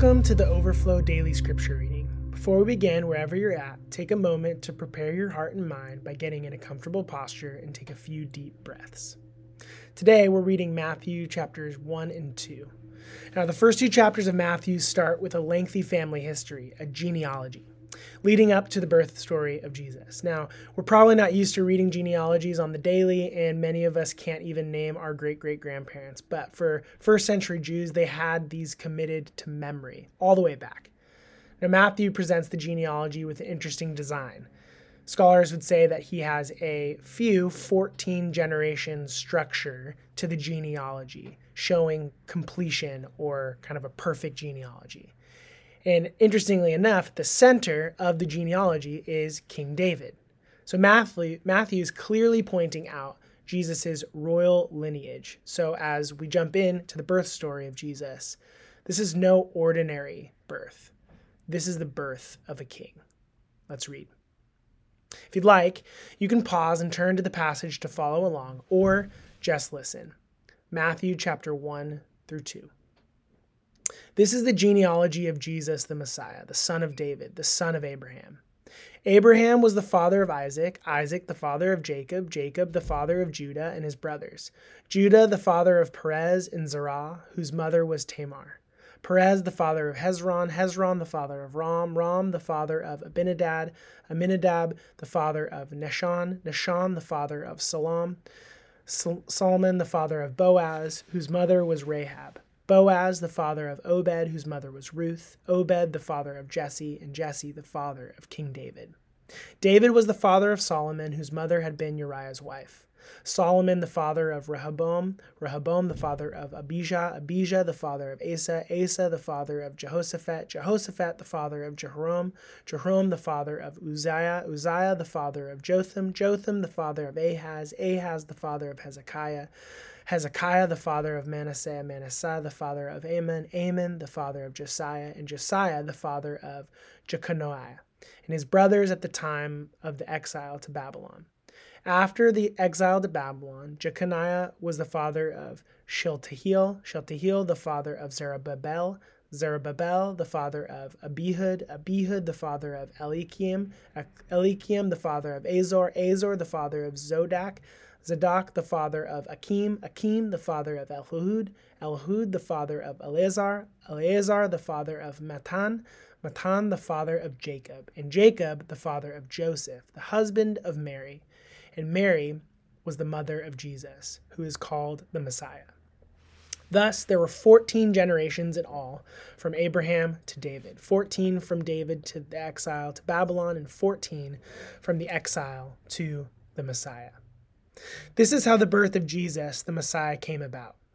Welcome to the Overflow Daily Scripture Reading. Before we begin, wherever you're at, take a moment to prepare your heart and mind by getting in a comfortable posture and take a few deep breaths. Today, we're reading Matthew chapters 1 and 2. Now, the first two chapters of Matthew start with a lengthy family history, a genealogy leading up to the birth story of Jesus. Now, we're probably not used to reading genealogies on the daily, and many of us can't even name our great great grandparents. But for first century Jews, they had these committed to memory all the way back. Now, Matthew presents the genealogy with an interesting design. Scholars would say that he has a few 14 generation structure to the genealogy, showing completion or kind of a perfect genealogy. And interestingly enough, the center of the genealogy is King David. So Matthew, is clearly pointing out Jesus' royal lineage. So as we jump in to the birth story of Jesus, this is no ordinary birth. This is the birth of a king. Let's read. If you'd like, you can pause and turn to the passage to follow along, or just listen. Matthew chapter 1 through 2. This is the genealogy of Jesus the Messiah, the son of David, the son of Abraham. Abraham was the father of Isaac, Isaac the father of Jacob, Jacob the father of Judah and his brothers, Judah the father of Perez and Zerah, whose mother was Tamar. Perez the father of Hezron, Hezron the father of Ram, Ram the father of Amminadab, Amminadab the father of Nahshon, Nahshon the father of Salmon, Salmon the father of Boaz, whose mother was Rahab. Boaz, the father of Obed, whose mother was Ruth, Obed, the father of Jesse, and Jesse, the father of King David. David was the father of Solomon, whose mother had been Uriah's wife. Solomon, the father of Rehoboam, Rehoboam, the father of Abijah, Abijah, the father of Asa, Asa, the father of Jehoshaphat, Jehoshaphat, the father of Jehoram, Jehoram, the father of Uzziah, Uzziah, the father of Jotham, Jotham, the father of Ahaz, Ahaz, the father of Hezekiah, Hezekiah, the father of Manasseh, Manasseh, the father of Amon, Amon, the father of Josiah, and Josiah, the father of Jeconiah, and his brothers at the time of the exile to Babylon. After the exile to Babylon, Jeconiah was the father of Shealtiel, Shealtiel, the father of Zerubbabel, Zerubbabel, the father of Abihud, Abihud, the father of Eliakim, Eliakim, the father of Azor, Azor, the father of Zodak, Zadok the father of Akim, Akim the father of Elihud, Elihud the father of Eleazar, Eleazar the father of Matthan, Matthan the father of Jacob, and Jacob the father of Joseph, the husband of Mary. And Mary was the mother of Jesus, who is called the Messiah. Thus, there were 14 generations in all, from Abraham to David, 14 from David to the exile to Babylon, and 14 from the exile to the Messiah. This is how the birth of Jesus, the Messiah, came about.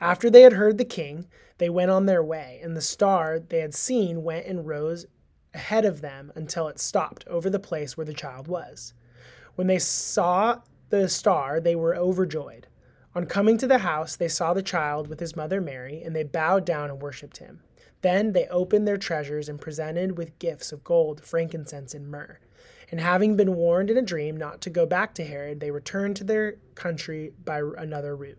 After they had heard the king, they went on their way, and the star they had seen went and rose ahead of them until it stopped over the place where the child was. When they saw the star, they were overjoyed. On coming to the house, they saw the child with his mother Mary, and they bowed down and worshipped him. Then they opened their treasures and presented with gifts of gold, frankincense, and myrrh. And having been warned in a dream not to go back to Herod, they returned to their country by another route.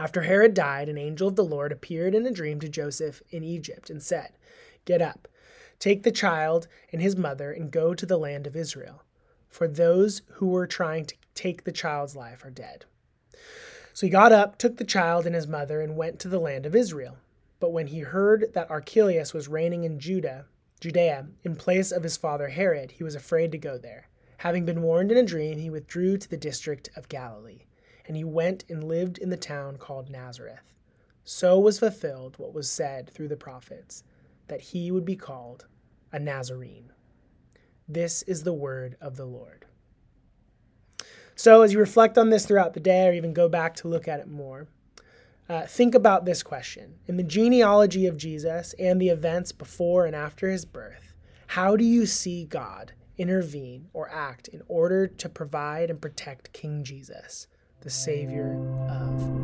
After Herod died, an angel of the Lord appeared in a dream to Joseph in Egypt and said, Get up, take the child and his mother, and go to the land of Israel, for those who were trying to take the child's life are dead. So he got up, took the child and his mother, and went to the land of Israel. But when he heard that Archelaus was reigning in Judah, Judea, in place of his father Herod, he was afraid to go there. Having been warned in a dream, he withdrew to the district of Galilee and he went and lived in the town called Nazareth. So was fulfilled what was said through the prophets, that he would be called a Nazarene. This is the word of the Lord. So, as you reflect on this throughout the day, or even go back to look at it more, uh, think about this question. In the genealogy of Jesus and the events before and after his birth, how do you see God intervene or act in order to provide and protect King Jesus? The Savior of